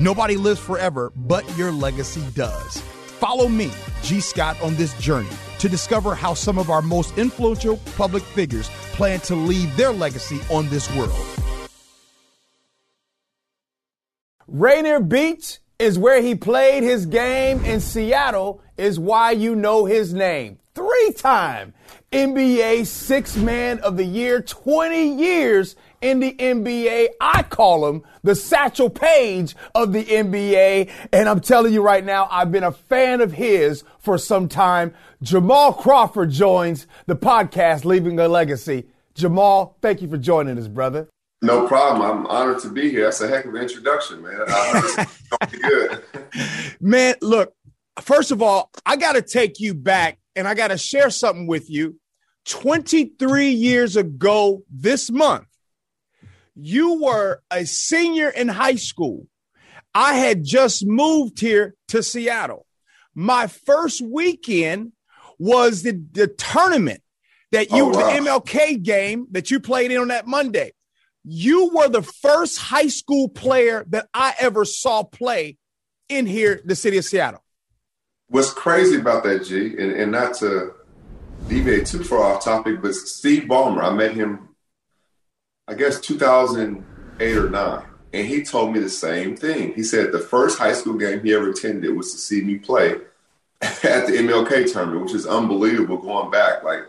Nobody lives forever, but your legacy does. Follow me, Gee Scott, on this journey to discover how some of our most influential public figures plan to leave their legacy on this world. Rainier Beach is where he played his game, and Seattle is why you know his name. Three time NBA Sixth Man of the Year, 20 years in the NBA. I call him the Satchel Paige of the NBA. And I'm telling you right now, I've been a fan of his for some time. Jamal Crawford joins the podcast, Leaving a Legacy. Jamal, thank you for joining us, brother. No problem. I'm honored to be here. That's a heck of an introduction, man. good. man, look, first of all, I got to take you back and I got to share something with you. 23 years ago this month, you were a senior in high school. I had just moved here to Seattle. My first weekend was the, the tournament that you, oh, wow. the MLK game that you played in on that Monday. You were the first high school player that I ever saw play in here, the city of Seattle. What's crazy about that, G, and, and not to deviate too far off topic, but Steve Ballmer, I met him, I guess, 2008 or 9. And he told me the same thing. He said the first high school game he ever attended was to see me play at the MLK tournament, which is unbelievable going back. Like,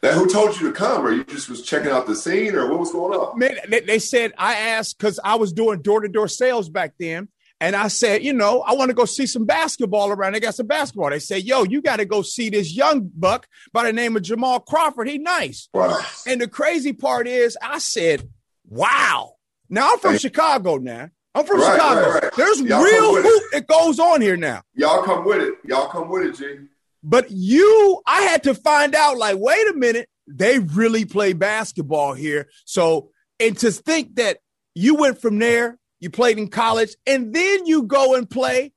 that, who told you to come, or you just was checking out the scene, or what was going on? Man, they, they said I asked because I was doing door to door sales back then, and I said, you know, I want to go see some basketball around. They got some basketball. They say, yo, you got to go see this young buck by the name of Jamal Crawford. He nice. Wow. And the crazy part is, I said, wow. Now I'm from Chicago. Now I'm from right, Chicago. Right, right. There's Y'all real hoop that goes on here now. Y'all come with it. Y'all come with it, G. But you, I had to find out. Like, wait a minute, they really play basketball here. So, and to think that you went from there you played in college, and then you go and play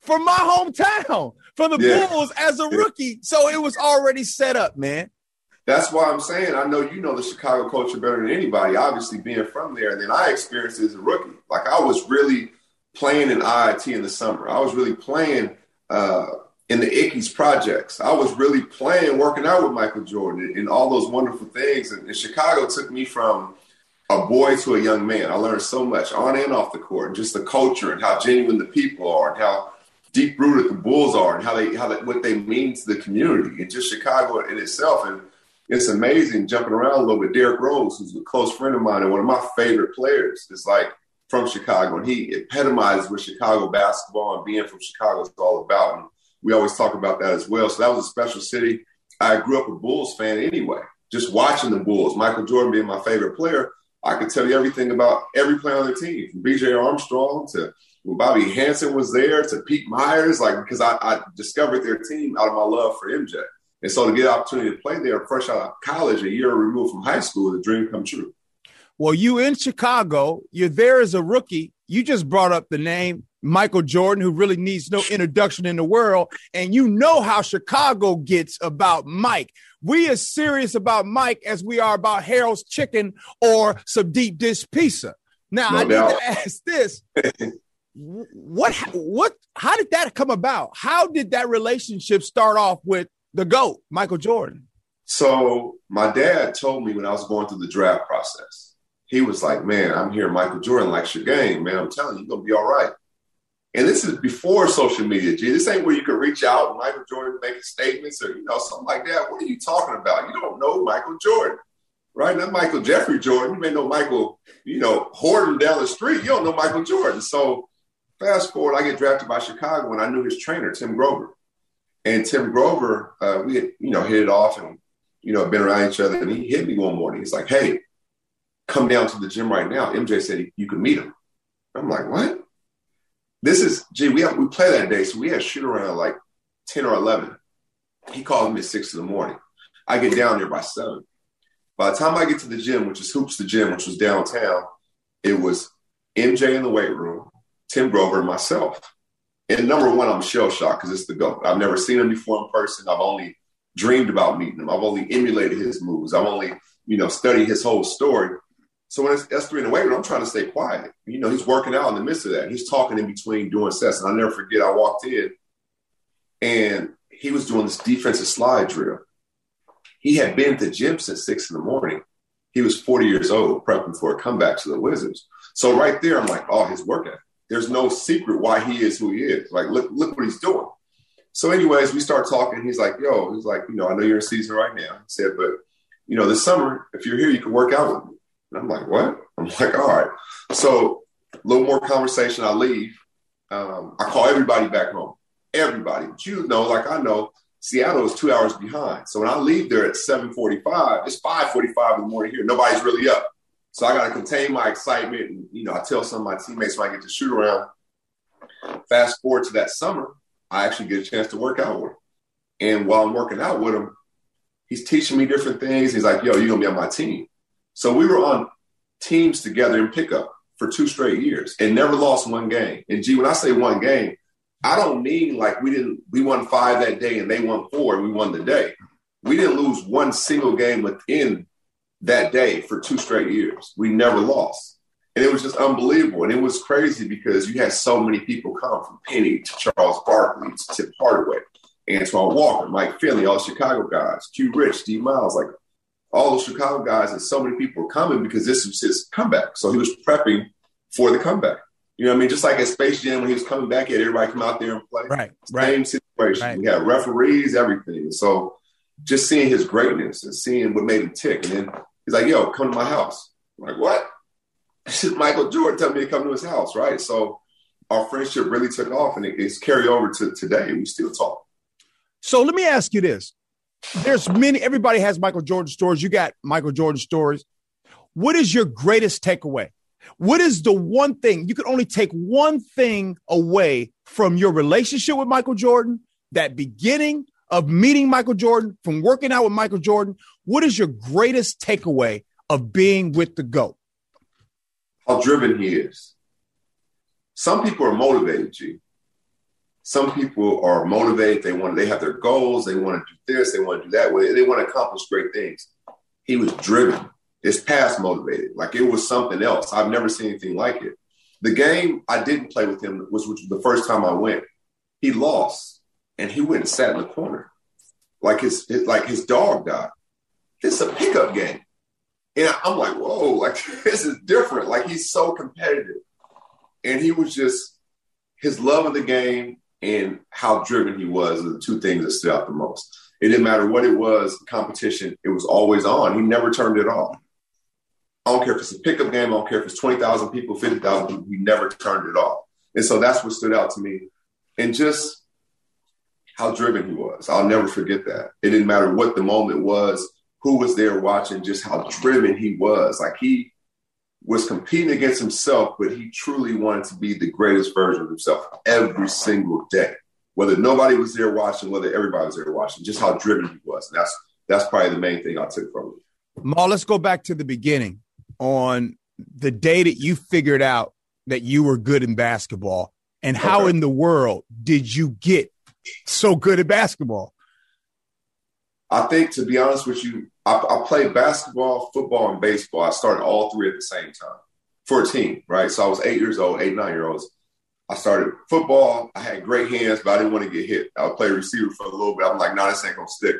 for my hometown for the yeah. Bulls as a rookie. So it was already set up, man. That's why I'm saying I know you know the Chicago culture better than anybody, obviously being from there. And then I experienced it as a rookie. Like I was really playing in IIT in the summer. I was really playing uh, in the Ickes projects. I was really playing, working out with Michael Jordan and, and all those wonderful things. And, and Chicago took me from a boy to a young man. I learned so much on and off the court, just the culture and how genuine the people are, and how deep rooted the Bulls are, and how they how they, what they mean to the community, and just Chicago in itself. And it's amazing jumping around a little bit. Derrick Rose, who's a close friend of mine and one of my favorite players, is like from Chicago, and he epitomizes what Chicago basketball and being from Chicago is all about. And we always talk about that as well. So that was a special city. I grew up a Bulls fan anyway, just watching the Bulls. Michael Jordan being my favorite player I could tell you everything about every player on the team, from B.J. Armstrong to when Bobby Hansen was there to Pete Myers, like because I, I, discovered their team out of my love for MJ. And so to get an opportunity to play there fresh out of college, a year removed from high school, the dream come true. Well, you in Chicago, you're there as a rookie. You just brought up the name Michael Jordan, who really needs no introduction in the world. And you know how Chicago gets about Mike. We as serious about Mike as we are about Harold's chicken or some deep dish pizza. Now no I doubt. need to ask this. what what how did that come about? How did that relationship start off with the GOAT, Michael Jordan? So my dad told me when I was going through the draft process, he was like, Man, I'm here, Michael Jordan likes your game, man. I'm telling you, you're gonna be all right. And this is before social media, G. This ain't where you can reach out and Michael Jordan making statements or, you know, something like that. What are you talking about? You don't know Michael Jordan, right? Not Michael Jeffrey Jordan. You may know Michael, you know, Horton down the street. You don't know Michael Jordan. So fast forward, I get drafted by Chicago and I knew his trainer, Tim Grover. And Tim Grover, uh, we had, you know, hit it off and, you know, been around each other. And he hit me one morning. He's like, hey, come down to the gym right now. MJ said you can meet him. I'm like, what? This is gee, we have, we play that day, so we had shoot around like ten or eleven. He calls me at six in the morning. I get down there by seven. By the time I get to the gym, which is Hoops the Gym, which was downtown, it was MJ in the weight room, Tim Grover, and myself. And number one, I'm shell shocked because it's the GOAT. I've never seen him before in person. I've only dreamed about meeting him. I've only emulated his moves. I've only, you know, studied his whole story. So when it's S3 in the weight room, I'm trying to stay quiet. You know, he's working out in the midst of that. He's talking in between doing sets. And I'll never forget, I walked in and he was doing this defensive slide drill. He had been at the gym since six in the morning. He was 40 years old, prepping for a comeback to the Wizards. So right there, I'm like, oh, his work ethic. There's no secret why he is who he is. Like, look, look what he's doing. So, anyways, we start talking. He's like, yo, he's like, you know, I know you're in season right now. He said, but you know, this summer, if you're here, you can work out with me. And I'm like, what? I'm like, all right. So a little more conversation. I leave. Um, I call everybody back home. Everybody. But you know, like I know, Seattle is two hours behind. So when I leave there at 7:45, it's 5:45 in the morning here. Nobody's really up. So I got to contain my excitement. And, you know, I tell some of my teammates when I get to shoot around. Fast forward to that summer, I actually get a chance to work out with him. And while I'm working out with him, he's teaching me different things. He's like, yo, you're going to be on my team. So we were on teams together in pickup for two straight years and never lost one game. And gee, when I say one game, I don't mean like we didn't we won five that day and they won four and we won the day. We didn't lose one single game within that day for two straight years. We never lost. And it was just unbelievable. And it was crazy because you had so many people come from Penny to Charles Barkley to Tim Hardaway, Antoine Walker, Mike Finley, all Chicago guys, Q Rich, D Miles, like all those Chicago guys and so many people were coming because this was his comeback. So he was prepping for the comeback. You know what I mean? Just like at Space Jam when he was coming back, had everybody come out there and play. Right. Same right. situation. Right. We had referees, everything. So just seeing his greatness and seeing what made him tick. And then he's like, yo, come to my house. I'm like, what? Michael Jordan telling me to come to his house, right? So our friendship really took off and it's carried over to today. And we still talk. So let me ask you this. There's many, everybody has Michael Jordan stories. You got Michael Jordan stories. What is your greatest takeaway? What is the one thing you could only take one thing away from your relationship with Michael Jordan, that beginning of meeting Michael Jordan, from working out with Michael Jordan? What is your greatest takeaway of being with the GOAT? How driven he is. Some people are motivated, G. Some people are motivated. They want, they have their goals. They want to do this. They want to do that way. They want to accomplish great things. He was driven. It's past motivated. Like it was something else. I've never seen anything like it. The game I didn't play with him was, which was the first time I went. He lost, and he went and sat in the corner, like his, his like his dog died. It's a pickup game, and I'm like, whoa, like this is different. Like he's so competitive, and he was just his love of the game and how driven he was are the two things that stood out the most. It didn't matter what it was, competition, it was always on. He never turned it off. I don't care if it's a pickup game, I don't care if it's 20,000 people, 50,000 people, he never turned it off. And so that's what stood out to me. And just how driven he was. I'll never forget that. It didn't matter what the moment was, who was there watching, just how driven he was. Like he was competing against himself, but he truly wanted to be the greatest version of himself every single day. Whether nobody was there watching, whether everybody was there watching, just how driven he was. And that's that's probably the main thing I took from it. Ma, let's go back to the beginning on the day that you figured out that you were good in basketball and how Okay. in the world did you get so good at basketball? I think, to be honest with you, I, I played basketball, football, and baseball. I started all three at the same time for a team, right? So I was eight years old, eight, nine year olds. I started football. I had great hands, but I didn't want to get hit. I would play receiver for a little bit. I'm like, nah, this ain't gonna stick.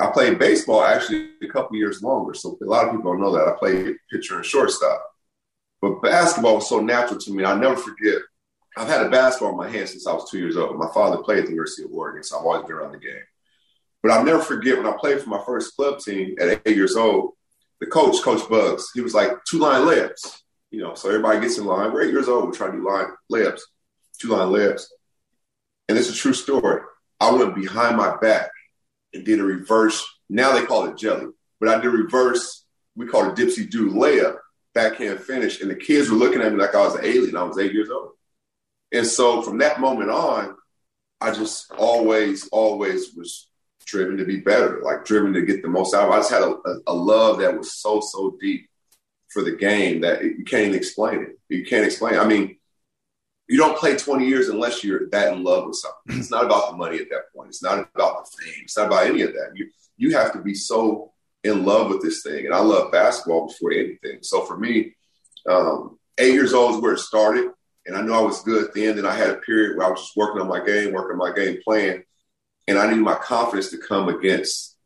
I played baseball actually a couple years longer, so a lot of people don't know that. I played pitcher and shortstop. But basketball was so natural to me. I'll never forget. I've had a basketball in my hand since I was two years old. My father played at the University of Oregon, so I've always been around the game. But I'll never forget when I played for my first club team at eight years old, the coach, Coach Bugs, he was like, two line layups. You know, so everybody gets in line. We're eight years old, we're trying to do line layups, two line layups. And it's a true story. I went behind my back and did a reverse. Now they call it jelly, but I did reverse. We call it dipsy do layup, backhand finish. And the kids were looking at me like I was an alien. I was eight years old. And so from that moment on, I just always, always was driven to be better, like driven to get the most out of it. I just had a, a, love that was so, so deep for the game that you can't even explain it. You can't explain it. I mean, you don't play 20 years unless you're that in love with something. It's not about the money at that point. It's not about the fame. It's not about any of that. You you have to be so in love with this thing, and I love basketball before anything. So for me, um, eight years old is where it started, and I knew I was good then. Then I had a period where I was just working on my game, working on my game plan, and I needed my confidence to come against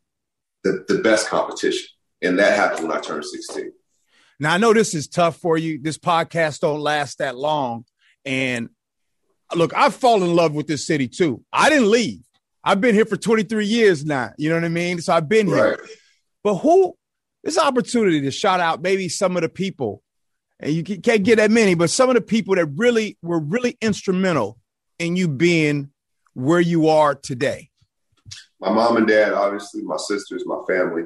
the, the best competition, and that happened when I turned 16. Now I know this is tough for you. This podcast don't last that long, and look, I've fallen in love with this city too. I didn't leave. I've been here for 23 years now. You know what I mean? So I've been right. here. But who this opportunity to shout out maybe some of the people, and you can't get that many, but some of the people that really were really instrumental in you being where you are today. My mom and dad, obviously, my sisters, my family,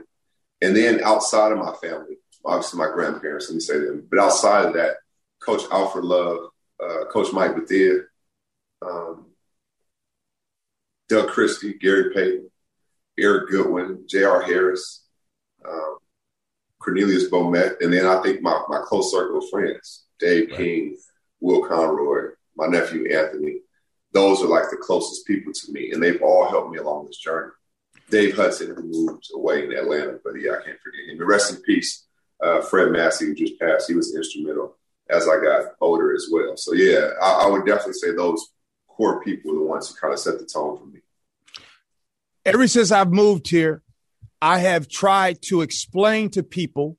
and then outside of my family, obviously my grandparents. Let me say them, but outside of that, Coach Alfred Love, uh, Coach Mike Bethea, um, Doug Christie, Gary Payton, Eric Goodwin, J.R. Harris, um, Cornelius Bomet, and then I think my, my close circle of friends, Dave right. King, Will Conroy, my nephew Anthony. Those are like the closest people to me, and they've all helped me along this journey. Dave Hudson, who moved away in Atlanta, but yeah, I can't forget him. But rest in peace, uh, Fred Massey, who just passed. He was instrumental as I got older as well. So yeah, I, I would definitely say those core people are the ones who kind of set the tone for me. Ever since I've moved here, I have tried to explain to people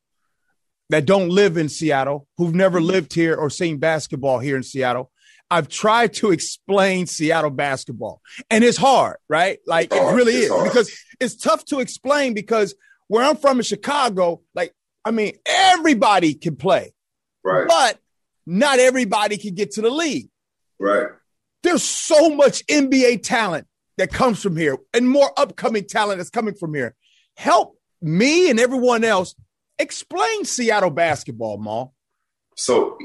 that don't live in Seattle, who've never lived here or seen basketball here in Seattle. I've tried to explain Seattle basketball, and it's hard, right? Like it really is because it's tough to explain because where I'm from in Chicago, like I mean, everybody can play, right? But not everybody can get to the league, right? There's so much NBA talent that comes from here and more upcoming talent that's coming from here. Help me and everyone else explain Seattle basketball, Mal. So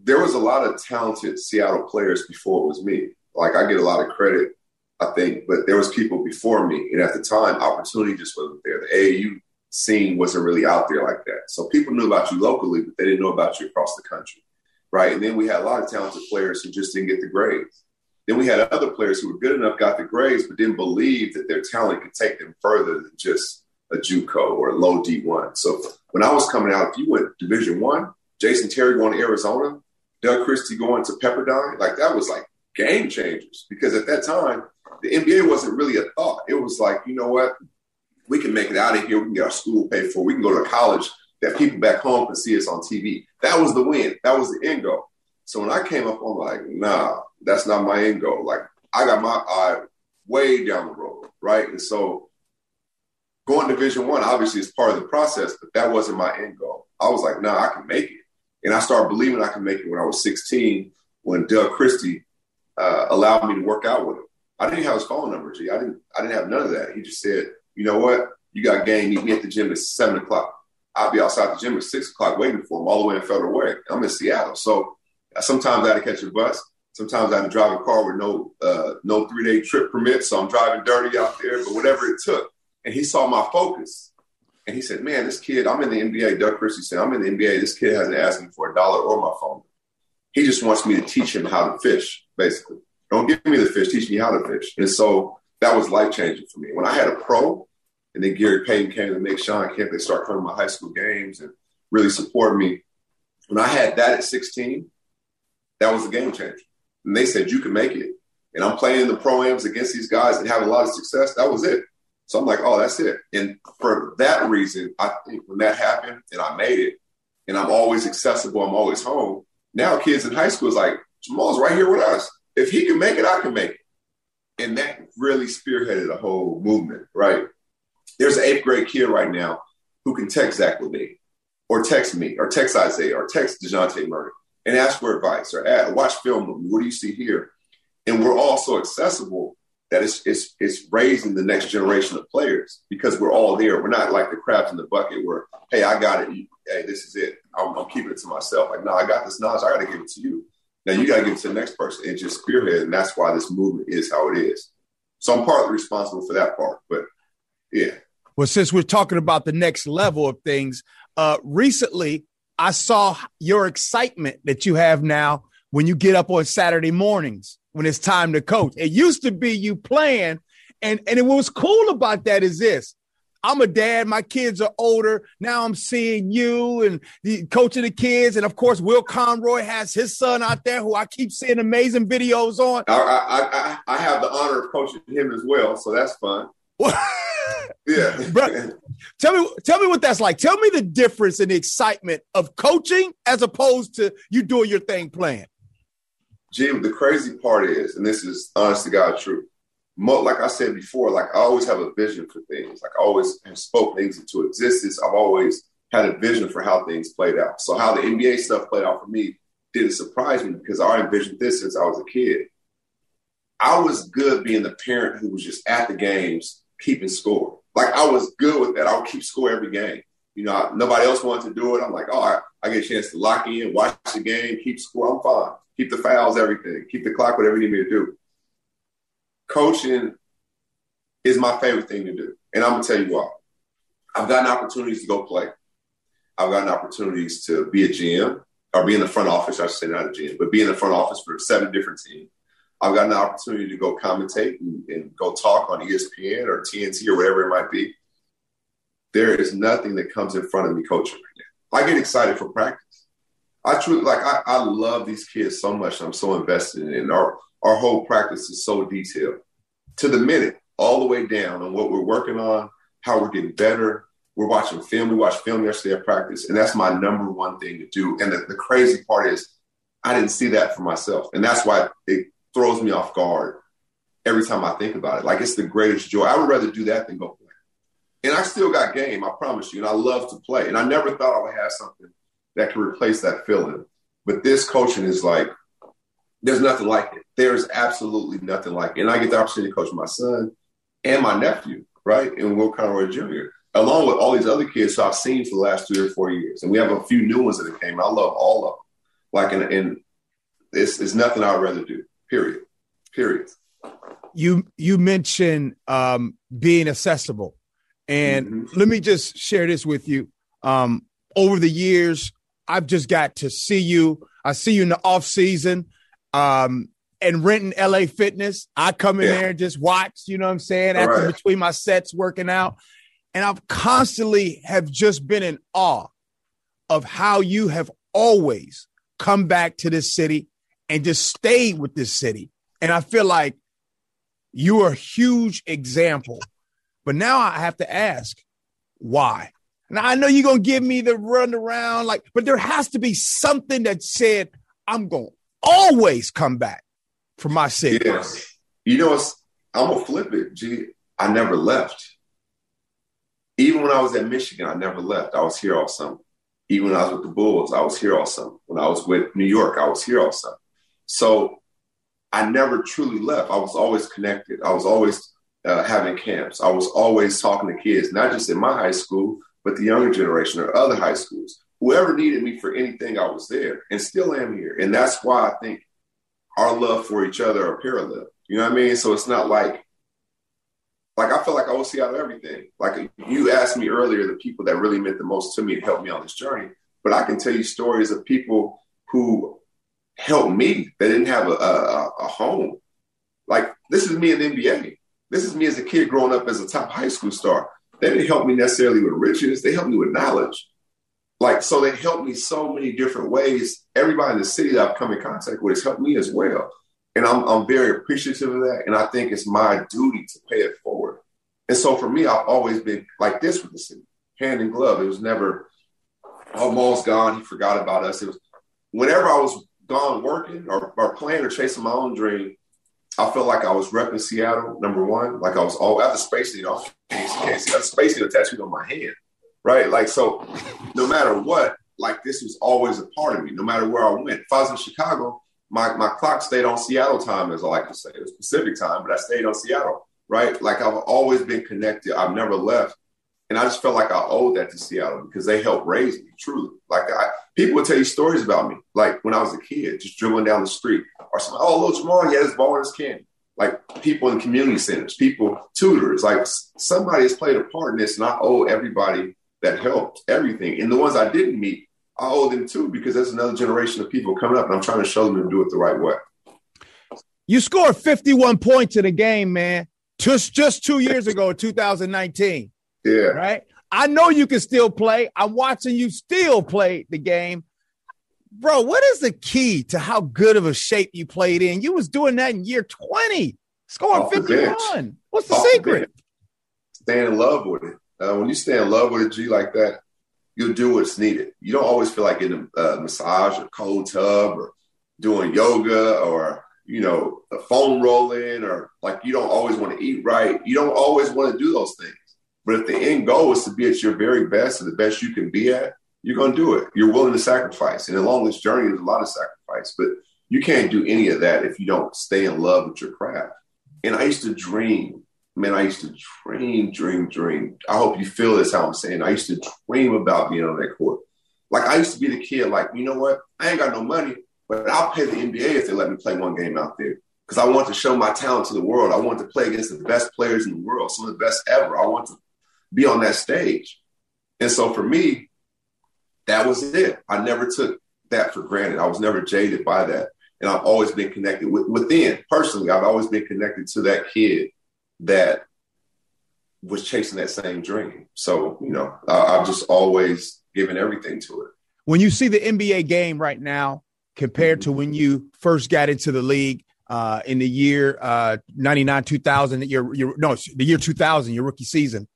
there was a lot of talented Seattle players before it was me. Like I get a lot of credit, I think, but there was people before me. And at the time, opportunity just wasn't there. The AAU scene wasn't really out there like that. So people knew about you locally, but they didn't know about you across the country. Right. And then we had a lot of talented players who just didn't get the grades. Then we had other players who were good enough, got the grades, but didn't believe that their talent could take them further than just a JUCO or a low D1. So when I was coming out, if you went Division One, Jason Terry going to Arizona, Doug Christie going to Pepperdine, like that was like game changers because at that time the NBA wasn't really a thought. It was like, you know what, we can make it out of here. We can get our school paid for. We can go to college that people back home can see us on TV. That was the win. That was the end goal. So when I came up, I'm like, nah, that's not my end goal. Like I got my eye way down the road, right? And so going to Division One obviously is part of the process, but that wasn't my end goal. I was like, nah, I can make it, and I started believing I could make it when I was 16. When Doug Christie uh, allowed me to work out with him, I didn't have his phone number. G. I didn't. I didn't have none of that. He just said, you know what? You got game. Meet me at the gym at seven o'clock. I'll be outside the gym at six o'clock waiting for him all the way in Federal Way. I'm in Seattle, so Sometimes I had to catch a bus. Sometimes I had to drive a car with no uh, no three day trip permit, so I'm driving dirty out there. But whatever it took, and he saw my focus, and he said, "Man, this kid, I'm in the NBA." Doug Christie said, "I'm in the NBA. This kid hasn't asked me for a dollar or my phone. He just wants me to teach him how to fish. Basically, don't give me the fish, teach me how to fish." And so that was life changing for me. When I had a pro, and then Gary Payton came to make Shawn Kemp. They start coming to my high school games and really support me. When I had that at 16, that was a game changer. And they said, you can make it. And I'm playing in the pro-ams against these guys and having a lot of success. That was it. So I'm like, oh, that's it. And for that reason, I think when that happened and I made it, and I'm always accessible, I'm always home. Now kids in high school is like, Jamal's right here with us. If he can make it, I can make it. And that really spearheaded a whole movement, right? There's an eighth grade kid right now who can text Zach LaVine or text me or text Isaiah or text DeJounte Murray and ask for advice or add, watch film of me. What do you see here? And we're all so accessible that it's, it's, it's raising the next generation of players because we're all there. We're not like the crabs in the bucket where, hey, I got it. Hey, this is it. I'm, I'm keeping it to myself. Like, no, I got this knowledge. I got to give it to you. Now you got to give it to the next person and just spearhead. And that's why this movement is how it is. So I'm partly responsible for that part. But yeah. Well, since we're talking about the next level of things, uh, recently I saw your excitement that you have now when you get up on Saturday mornings when it's time to coach. It used to be you playing, and and what was cool about that is this: I'm a dad. My kids are older. Now I'm seeing you and the coaching the kids. And of course, Will Conroy has his son out there who I keep seeing amazing videos on. I, I, I, I have the honor of coaching him as well. So that's fun. yeah. Bro, tell me, tell me what that's like. Tell me the difference in the excitement of coaching as opposed to you doing your thing playing. Jim, the crazy part is, and this is honest to God true, like I said before, like I always have a vision for things. Like I always have spoke things into existence. I've always had a vision for how things played out. So how the NBA stuff played out for me didn't surprise me because I envisioned this since I was a kid. I was good being the parent who was just at the games keeping score. Like I was good with that. I would keep score every game. You know, nobody else wanted to do it. I'm like, oh, I, I get a chance to lock in, watch the game, keep score. I'm fine. Keep the fouls, everything. Keep the clock, whatever you need me to do coaching is my favorite thing to do. And I'm gonna tell you why. I've gotten opportunities to go play. I've gotten opportunities to be a GM or be in the front office. I should say not a GM, but be in the front office for seven different teams. I've gotten the opportunity to go commentate and, and go talk on ESPN or TNT or whatever it might be. There is nothing that comes in front of me coaching right now. I get excited for practice. I truly like I, I love these kids so much. I'm so invested in it. Our our whole practice is so detailed to the minute, all the way down on what we're working on, how we're getting better. We're watching film. We watched film yesterday at practice, and that's my number one thing to do. And the, the crazy part is, I didn't see that for myself, and that's why it throws me off guard every time I think about it. Like it's the greatest joy. I would rather do that than go play. And I still got game, I promise you, and I love to play. And I never thought I would have something that could replace that feeling. But this coaching is like there's nothing like it. There's absolutely nothing like it. And I get the opportunity to coach my son and my nephew, right? And Will Conroy Jr., along with all these other kids who I've seen for the last three or four years. And we have a few new ones that have came. I love all of them. Like, and, and it's, it's nothing I'd rather do, period. Period. You, you mentioned um, being accessible. And mm-hmm. let me just share this with you. Um, over the years, I've just got to see you. I see you in the off season um, and renting LA Fitness. I come in yeah. there and just watch, you know what I'm saying, All after right. between my sets working out. And I've constantly have just been in awe of how you have always come back to this city and just stayed with this city. And I feel like you are a huge example. But now I have to ask, why? Now I know you're gonna give me the run around, like, but there has to be something that said, I'm gonna always come back for my city. Yes. You know, it's, I'm gonna flip it. G, I never left. Even when I was at Michigan, I never left. I was here all summer. Even when I was with the Bulls, I was here all summer. When I was with New York, I was here all summer. So I never truly left. I was always connected. I was always uh, having camps. I was always talking to kids, not just in my high school, but the younger generation or other high schools whoever needed me for anything, I was there and still am here. And that's why I think our love for each other are parallel. You know what I mean? So it's not like, like I feel like I will see out of everything. Like you asked me earlier, the people that really meant the most to me and helped me on this journey. But I can tell you stories of people who helped me that didn't have a, a, a home. Like this is me in the NBA. This is me as a kid growing up as a top high school star. They didn't help me necessarily with riches. They helped me with knowledge. Like so they helped me so many different ways. Everybody in the city that i've come in contact with has helped me as well. And i'm, I'm very appreciative of that. And i think it's my duty to pay it forward. And so for me i've always been like this with the city. Hand in glove. It was never oh, almost gone. He forgot about us. It was whenever i was gone working or, or playing or chasing my own dream I felt like I was repping Seattle, number one. Like I was all the space needle. See the space needle tattooed on my hand right? Like, so no matter what, like this was always a part of me, no matter where I went. If I was in Chicago, my, my clock stayed on Seattle time, as I like to say. It was Pacific time, but I stayed on Seattle, right? Like I've always been connected. I've never left. And I just felt like I owed that to Seattle because they helped raise me, truly. Like I, people would tell you stories about me, like when I was a kid, just dribbling down the street, or some, oh, little Jamal, he had his ball in his can. Like people in community centers, people, tutors, like somebody has played a part in this, and I owe everybody that helped everything. And the ones I didn't meet, I owe them too because that's another generation of people coming up, and I'm trying to show them to do it the right way. You scored 51 points in a game, man. Just just two years ago, 2019. Yeah. Right. I know you can still play. I'm watching you still play the game. Bro, what is the key to how good of a shape you played in? You was doing that in year 20, scoring Off 51. What's the Off secret? The stay in love with it. Uh, when you stay in love with a G like that, you'll do what's needed. You don't always feel like getting a, a massage or cold tub or doing yoga or you know a foam rolling or like you don't always want to eat right. You don't always want to do those things. But if the end goal is to be at your very best and the best you can be at, you're going to do it. You're willing to sacrifice. And along this journey, there's a lot of sacrifice, but you can't do any of that if you don't stay in love with your craft. And I used to dream, man, I used to dream, dream, dream. I hope you feel this how I'm saying. I used to dream about being on that court. Like I used to be the kid, like, you know what? I ain't got no money, but I'll pay the NBA if they let me play one game out there. Because I want to show my talent to the world. I want to play against the best players in the world, some of the best ever. I want to be on that stage. And so for me, that was it. I never took that for granted. I was never jaded by that. And I've always been connected with, within personally, I've always been connected to that kid that was chasing that same dream. So, you know, I've just always given everything to it. When you see the NBA game right now compared to when you first got into the league uh, in the year uh, 99, 2000, your, your, no, the year 2000, your rookie season,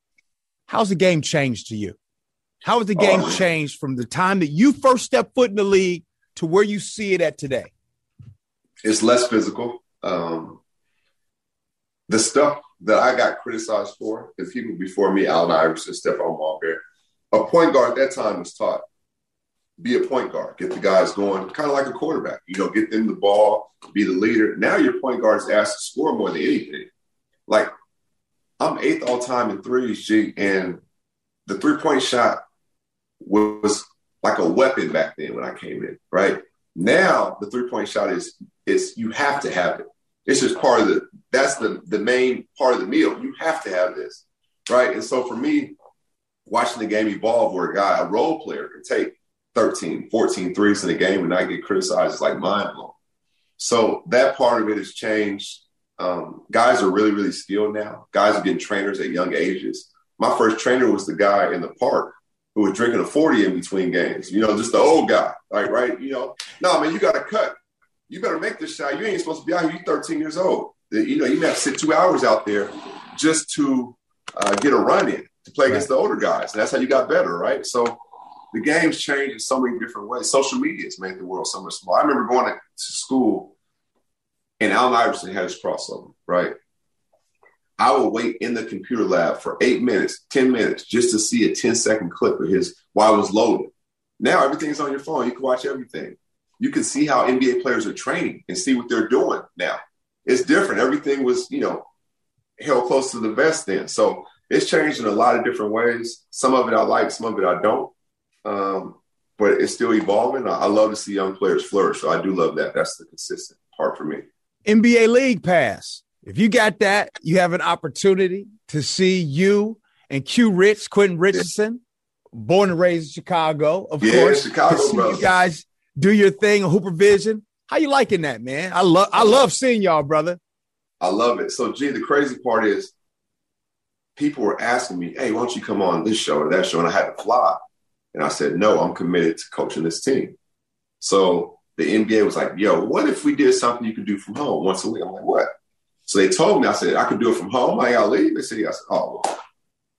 How's the game changed to you? How has the game oh. changed from the time that you first stepped foot in the league to where you see it at today? It's less physical. Um, the stuff that I got criticized for, the people before me, Allen Iverson, Stephon Marbury, a point guard at that time was taught be a point guard, get the guys going, kind of like a quarterback. You know, get them the ball, be the leader. Now your point guard is asked to score more than anything. Like I'm eighth all time in threes, G, and the three point shot was like a weapon back then when I came in. Right now, the three point shot is is you have to have it. It's just part of the that's the the main part of the meal. You have to have this, right? And so for me, watching the game evolve, where a guy, a role player, can take 13, 14 threes in a game and not get criticized is like mind blowing. So that part of it has changed. Um, guys are really, really skilled now. Guys are getting trainers at young ages. My first trainer was the guy in the park who was drinking a 40 in between games, you know, just the old guy, like, right? You know, no, man, you got to cut. You better make this shot. You ain't supposed to be out here. You're 13 years old. You know, you may have to sit two hours out there just to uh, get a run in to play against right. the older guys. And that's how you got better, right? So the game's changed in so many different ways. Social media has made the world so much smaller. I remember going to school and Allen Iverson had his crossover, right? I would wait in the computer lab for eight minutes, 10 minutes, just to see a 10 second clip of his while it was loading. Now everything's on your phone. You can watch everything. You can see how NBA players are training and see what they're doing now. It's different. Everything was, you know, held close to the vest then. So it's changed in a lot of different ways. Some of it I like, some of it I don't. Um, but it's still evolving. I, I love to see young players flourish. So I do love that. That's the consistent part for me. NBA League Pass. If you got that, you have an opportunity to see you and Q Rich, Quentin Richardson, born and raised in Chicago, of yeah, course. Chicago, to see bro. you guys do your thing on Hooper Vision. How you liking that, man? I love I love seeing y'all, brother. I love it. So, gee, the crazy part is people were asking me, hey, why don't you come on this show or that show? And I had to fly. And I said, no, I'm committed to coaching this team. So the NBA was like, yo, what if we did something you could do from home once a week? I'm like, what? So they told me, I said, I could do it from home. I gotta leave. They said, said, oh, well,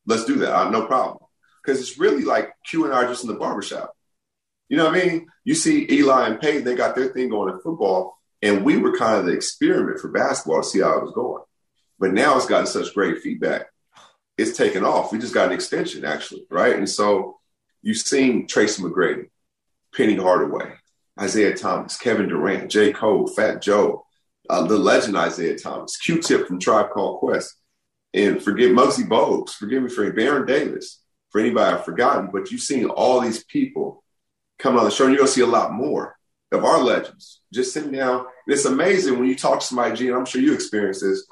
let's do that. I, no problem. Because it's really like Q and are just in the barbershop. You know what I mean? You see Eli and Peyton, they got their thing going in football, and we were kind of the experiment for basketball to see how it was going. But now it's gotten such great feedback. It's taken off. We just got an extension, actually, right? And so you've seen Tracy McGrady, Penny Hardaway, Isaiah Thomas, Kevin Durant, J. Cole, Fat Joe, uh, the legend Isiah Thomas, Q-Tip from Tribe Called Quest, and forget Muggsy Bogues, forgive me for Baron Davis, for anybody I've forgotten, but you've seen all these people come on the show, and you're going to see a lot more of our legends just sitting down. It's amazing when you talk to somebody, Gene, I'm sure you experience this.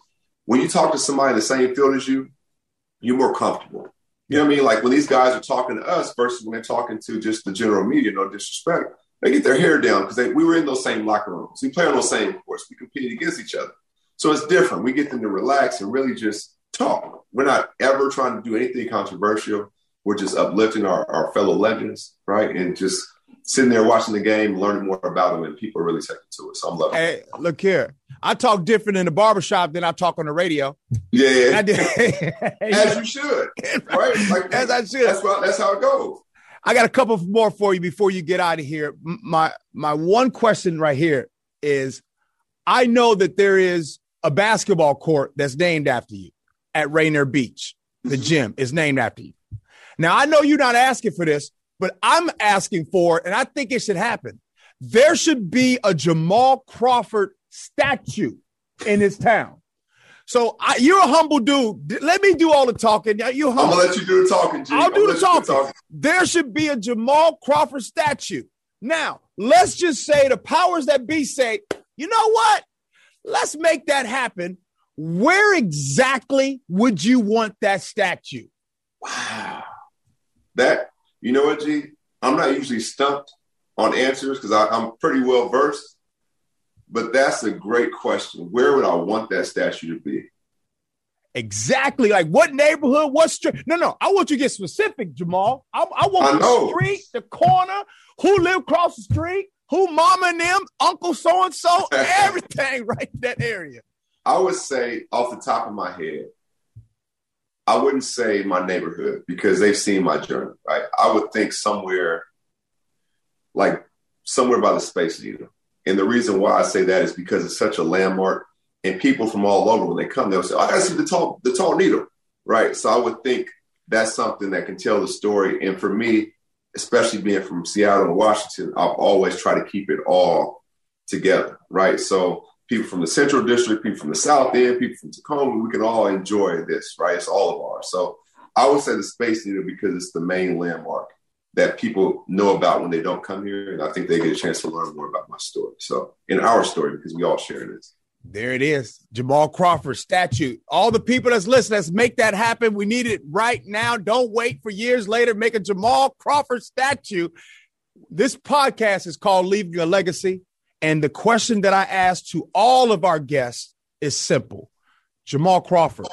When you talk to somebody in the same field as you, you're more comfortable. You know what I mean? Like when these guys are talking to us versus when they're talking to just the general media, no disrespect they get their hair down because we were in those same locker rooms. We play on those same courts. We compete against each other. So it's different. We get them to relax and really just talk. we're not ever trying to do anything controversial. We're just uplifting our, our fellow legends, right? And just sitting there watching the game, learning more about them, and people are really taking to it. So I'm loving hey, it. Look here. I talk different in the barbershop than I talk on the radio. Yeah. As you should. Right? Like, As I should. That's, what, that's how it goes. I got a couple more for you before you get out of here. My my one question right here is I know that there is a basketball court that's named after you at Rainier Beach. The mm-hmm. gym is named after you. Now I know you're not asking for this, but I'm asking for it, and I think it should happen. There should be a Jamal Crawford statue in this town. So I, you're a humble dude. Let me do all the talking. You I'm gonna let you do the talking. G. I'll do the talking. the talking. There should be a Jamal Crawford statue. Now, let's just say the powers that be say, you know what? Let's make that happen. Where exactly would you want that statue? Wow. That, you know what, G? I'm not usually stumped on answers because I'm pretty well versed. But that's a great question. Where would I want that statue to be? Exactly. Like what neighborhood? What street? No, no. I want you to get specific, Jamal. I, I want I the street, the corner, who live across the street, who mama and them, uncle so and so, everything right in that area. I would say off the top of my head, I wouldn't say my neighborhood because they've seen my journey, right? I would think somewhere like somewhere by the Space Needle. And the reason why I say that is because it's such a landmark, and people from all over when they come, they'll say, oh, "I got to see the tall, the tall needle," right? So I would think that's something that can tell the story. And for me, especially being from Seattle and Washington, I've always tried to keep it all together, right? So people from the Central District, people from the South End, people from Tacoma, we can all enjoy this, right? It's all of ours. So I would say the Space Needle because it's the main landmark that people know about when they don't come here. And I think they get a chance to learn more about my story. So, in our story, because we all share this. There it is. Jamal Crawford statue. All the people that's listening, let's make that happen. We need it right now. Don't wait for years later. Make a Jamal Crawford statue. This podcast is called Leaving a Legacy. And the question that I ask to all of our guests is simple Jamal Crawford,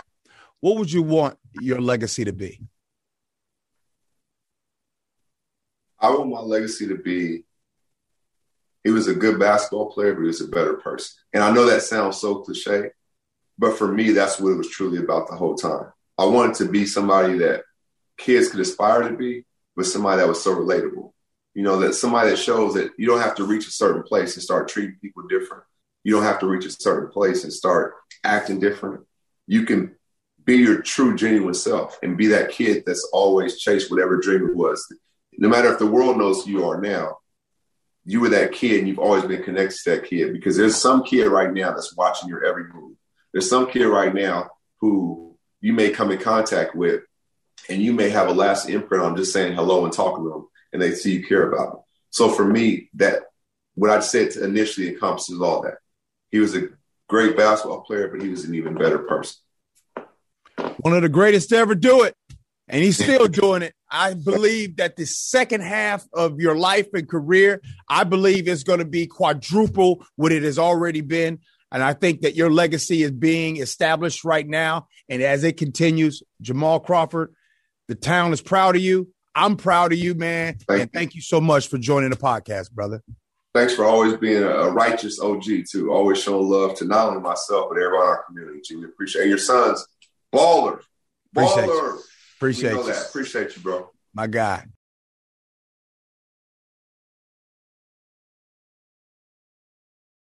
what would you want your legacy to be? I want my legacy to be he was a good basketball player, but he was a better person. And I know that sounds so cliche, but for me, that's what it was truly about the whole time. I wanted to be somebody that kids could aspire to be, but somebody that was so relatable. You know, that somebody that shows that you don't have to reach a certain place and start treating people different. You don't have to reach a certain place and start acting different. You can be your true, genuine self and be that kid that's always chased whatever dream it was no matter if the world knows who you are now, you were that kid and you've always been connected to that kid because there's some kid right now that's watching your every move. There's some kid right now who you may come in contact with and you may have a last imprint on just saying hello and talking to them and they see you care about them. So for me, that what I said initially encompasses all that. He was a great basketball player, but he was an even better person. One of the greatest to ever do it and he's still doing it. I believe that the second half of your life and career, I believe is going to be quadruple what it has already been. And I think that your legacy is being established right now. And as it continues, Jamal Crawford, the town is proud of you. I'm proud of you, man. Thank and you. thank you so much for joining the podcast, brother. Thanks for always being a righteous OG, too. Always showing love to not only myself, but everybody in our community. We appreciate and your sons, ballers. Ballers. Appreciate you. Appreciate you, bro. My guy.